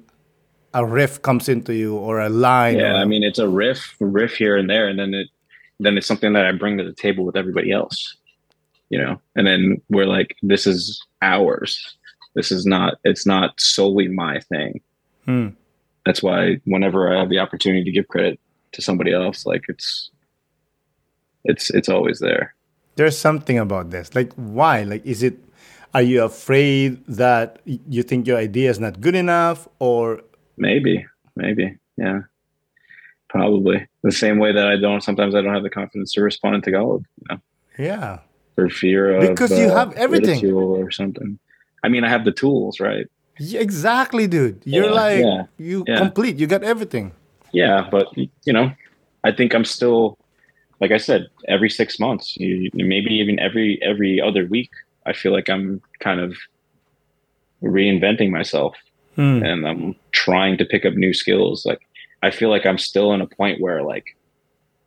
a riff comes into you or a line. Yeah, or, I mean it's a riff, riff here and there, and then it, then it's something that I bring to the table with everybody else, you know. And then we're like, this is ours. This is not. It's not solely my thing. Hmm. That's why whenever I have the opportunity to give credit to somebody else, like it's, it's it's always there. there's something about this. Like, why? Like, is it? Are you afraid that you think your idea is not good enough, or Maybe, maybe, yeah, probably the same way that I don't. Sometimes I don't have the confidence to respond in Tagalog. You know. yeah, for fear of Because you uh, have everything. or something. I mean, I have the tools, right? Yeah, exactly, dude. You're Yeah, like yeah, you complete. You got everything. Yeah, but you know, I think I'm still, like I said, every six months, you, maybe even every every other week, I feel like I'm kind of reinventing myself, Hmm. and I'm trying to pick up new skills. Like I feel like I'm still in a point where like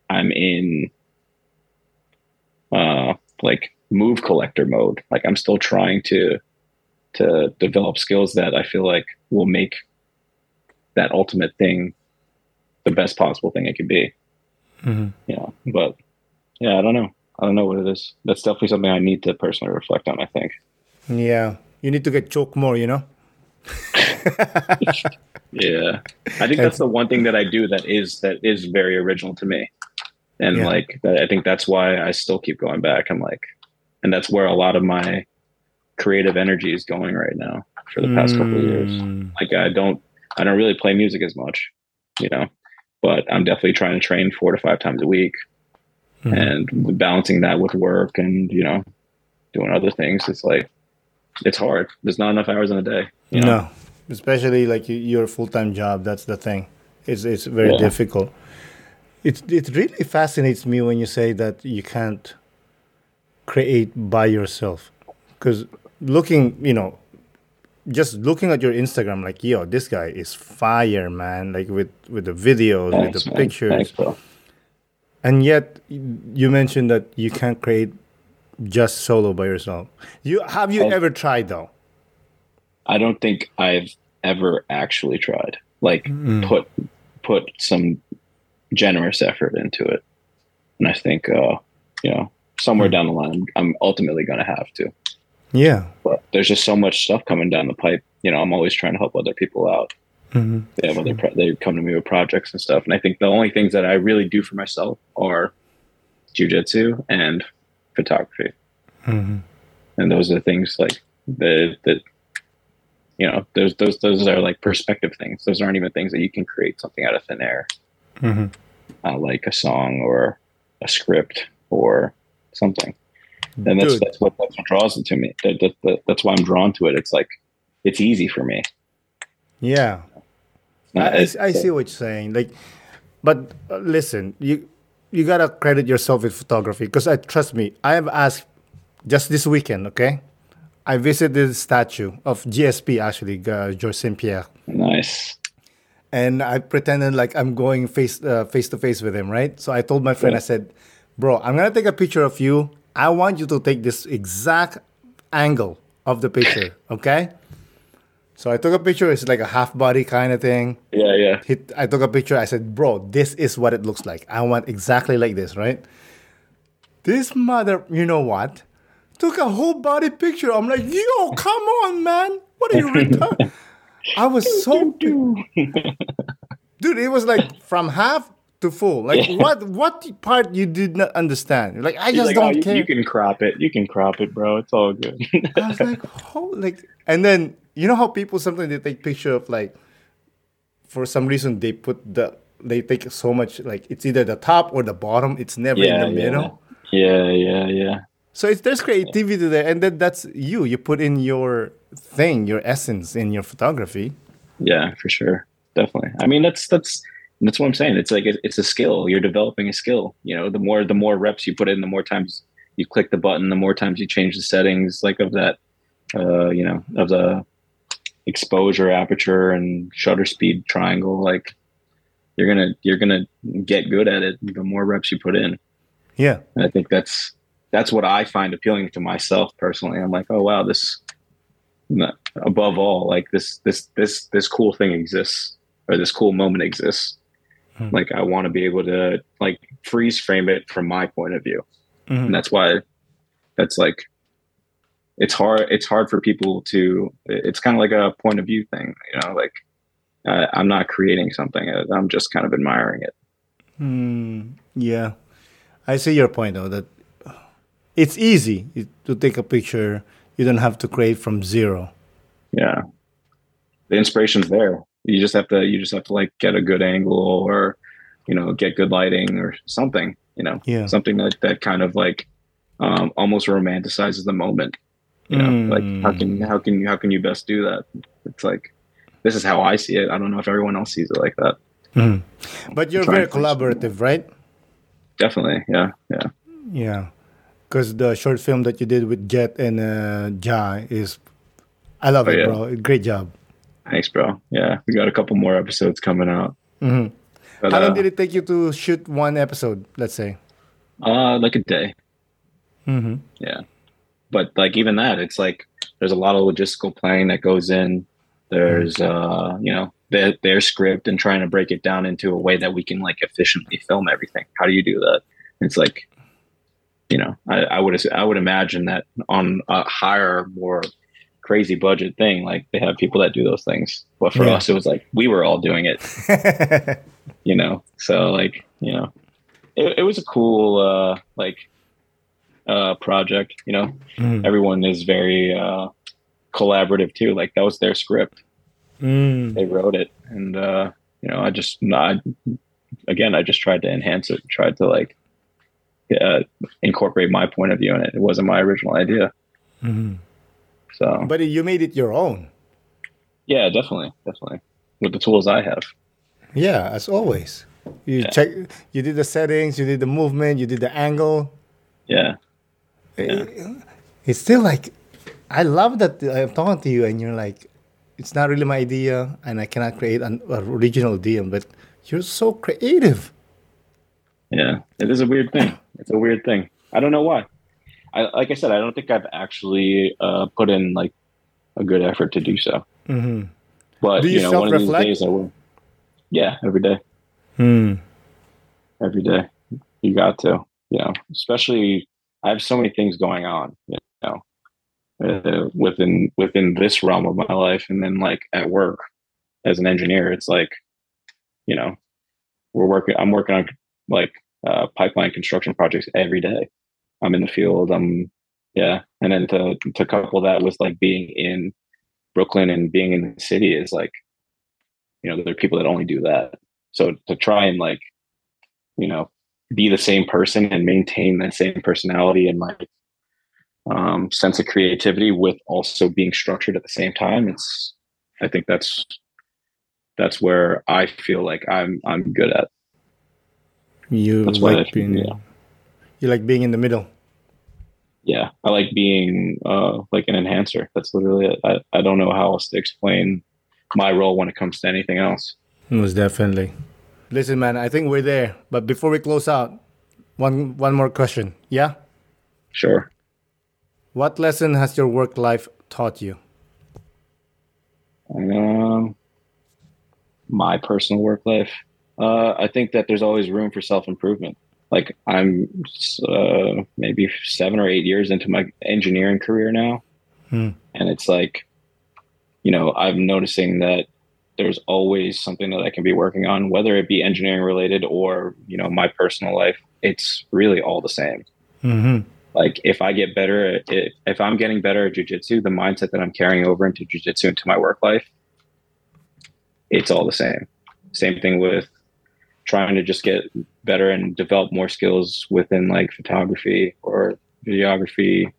I'm in, uh, like move collector mode. Like I'm still trying to to develop skills that I feel like will make that ultimate thing the best possible thing it could be. Mhm. You know, but yeah, I don't know. I don't know what it is. That's definitely something I need to personally reflect on. I think. Yeah, you need to get choked more. You know. Yeah, I think that's the one thing that I do that is that is very original to me, and Yeah. like I think that's why I still keep going back. I'm like, and that's where a lot of my creative energy is going right now for the past couple of years. Mm. Like I don't, I don't really play music as much, you know, but I'm definitely trying to train four to five times a week, Mhm. and balancing that with work and you know, doing other things. It's like it's hard. There's not enough hours in a day. You know? No, especially like your full time job. That's the thing. It's it's very Yeah. difficult. it it really fascinates me when you say that you can't create by yourself because looking you know just looking at your instagram like yo this guy is fire man like with with the videos Thanks, with the man. pictures Thanks, bro. and yet you mentioned that you can't create just solo by yourself you have you Oh. ever tried though I don't think I've ever actually tried. Like put put some generous effort into it. And I think uh, you know, somewhere down the line I'm ultimately gonna have to. Yeah But there's just so much stuff coming down the pipe. You know, I'm always trying to help other people out. Mhm. They have other pro- they come to me with projects and stuff. And I think the only things that I really do for myself are jujitsu and photography. Mhm. and those are things like the that you know those those those are like perspective things those aren't even things that you can create something out of thin air Mhm. uh, like a song or a script or something and that's Dude. that's what that's what draws it to me that, that, that, that's why i'm drawn to it it's like it's easy for me yeah Uh, I, it's- I see what you're saying. Like, but uh, listen, you you gotta credit yourself with photography because I trust me. I have asked just this weekend. Okay, I visited the statue of GSP actually, uh, George Saint Pierre, nice and I pretended like I'm going face uh, face to face with him. Right. So I told my friend, I said, "Bro, I'm gonna take a picture of you. I want you to take this exact angle of the picture. Okay." So I took a picture. It's like a half body kind of thing yeah yeah he, I took a picture. I said, "Bro, this is what it looks like. I want exactly like this, right?" This mother, you know what? Took a whole body picture. I'm like, "Yo, come on, man! What are you retarded?" I was so, dude. It was like from half to full. Like, what? What part you did not understand? Like, I He's just like, don't "Oh, care. you can crop it you can crop it bro it's all good I was like, oh, like, and then you know how people sometimes they take picture of like, for some reason they put the they take so much like it's either the top or the bottom. It's never yeah in the middle. yeah yeah yeah So it's there's creativity there, and then that's you. You put in your thing, your essence in your photography. Yeah, for sure. Definitely. I mean, that's that's that's what I'm saying. It's like it, it's a skill. You're developing a skill. You know, the more the more reps you put in, the more times you click the button, the more times you change the settings, like of that, uh, you know, of the exposure, aperture, and shutter speed triangle. Like you're gonna you're gonna get good at it the more reps you put in. Yeah, And I think that's that's what I find appealing to myself personally. I'm like, oh wow, this above all, like this this this this cool thing exists or this cool moment exists. Hmm. Like I want to be able to like freeze frame it from my point of view. Mhm. And that's why that's like it's hard it's hard for people to it's kind of like a point of view thing, you know, like uh, I'm not creating something. I'm just kind of admiring it. Mm, yeah, I see your point though. That it's easy to take a picture. You don't have to create from zero. yeah the inspiration's there you just have to you just have to like get a good angle or you know get good lighting or something you know Yeah. something that that kind of like um almost romanticizes the moment you know like how can how can how can you best do that it's like this is how i see it i don't know if everyone else sees it like that Mhm. But you're very collaborative, right? definitely yeah yeah Yeah, because the short film that you did with Jet and uh, Ja is, I love Oh, it, yeah. bro. Great job. Thanks bro yeah we got a couple more episodes coming out Mhm. But, How long uh, did it take you to shoot one episode? Let's say. uh like a day Mm-hmm. yeah but like even that it's like there's a lot of logistical planning that goes in there's uh you know their, their script and trying to break it down into a way that we can like efficiently film everything how do you do that it's like you know i, I would i would imagine that on a higher more crazy budget thing. Like they have people that do those things. But for Yeah. us it was like we were all doing it you know? So like you know it, it was a cool uh like uh project you know? Mm. everyone is very uh collaborative too. Like that was their script. Mm. they wrote it. And uh you know i just I, again i just tried to enhance it tried to like uh, incorporate my point of view in it. It wasn't my original idea. Mhm. So But you made it your own. yeah definitely definitely with the tools i have Yeah, as always. You Yeah. check. You did the settings. You did the movement. You did the angle. Yeah. Eh, it's still like, I love that I'm talking to you, and you're like, it's not really my idea, and I cannot create an original idea, but you're so creative. Yeah. It is a weird thing. It's a weird thing. I don't know why. I like I said, I don't think I've actually uh, put in like a good effort to do so. Mm-hmm. But Do you you know, one of these days I will. Yeah, every day. Hmm. every day. You got to, you know, especially I have so many things going on, you know, uh, within within this realm of my life, and then like at work as an engineer, it's like, you know, we're working. I'm working on like uh, pipeline construction projects every day. I'm in the field. I'm yeah, and then to to couple that with like being in Brooklyn and being in the city is like, you know, there are people that only do that. So to try and like you know be the same person and maintain that same personality and like um, sense of creativity with also being structured at the same time it's i think that's that's where i feel like i'm i'm good at You That's why like I- being. yeah. You like being in the middle. yeah i like being uh like an enhancer that's literally it i, I don't know how else to explain my role when it comes to anything else Most definitely. Listen, man, I think we're there. But before we close out, one one more question. Yeah? sure What lesson has your work life taught you? Um, my personal work life. Uh, I think that there's always room for self improvement. Like I'm uh, maybe seven or eight years into my engineering career now, Hmm. and it's like, you know, I'm noticing that there's always something that I can be working on, whether it be engineering related or you know my personal life. It's really all the same Mm-hmm. like if I get better at it, if I'm getting better at jujitsu, the mindset that I'm carrying over into jujitsu into my work life, it's all the same. Same thing with trying to just get better and develop more skills within like photography or videography.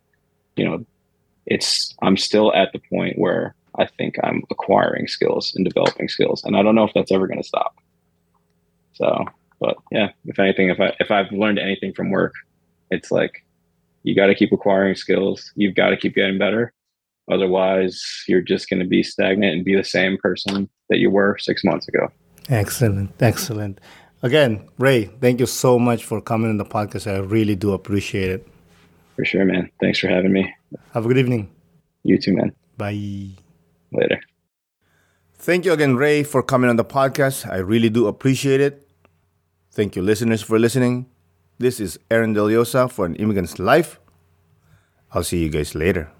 You know, it's I'm still at the point where I think I'm acquiring skills and developing skills, and I don't know if that's ever going to stop. So, but yeah, if anything, if I if I've learned anything from work, it's like you got to keep acquiring skills. You've got to keep getting better. Otherwise, you're just going to be stagnant and be the same person that you were six months ago. Excellent. Excellent. Again, Ray, thank you so much for coming on the podcast. I really do appreciate it. For sure, man. Thanks for having me. Have a good evening. You too, man. Bye. Later. Thank you again, Ray, for coming on the podcast. I really do appreciate it. Thank you, listeners, for listening. This is Aaron Deliosa for An Immigrant's Life. I'll see you guys later.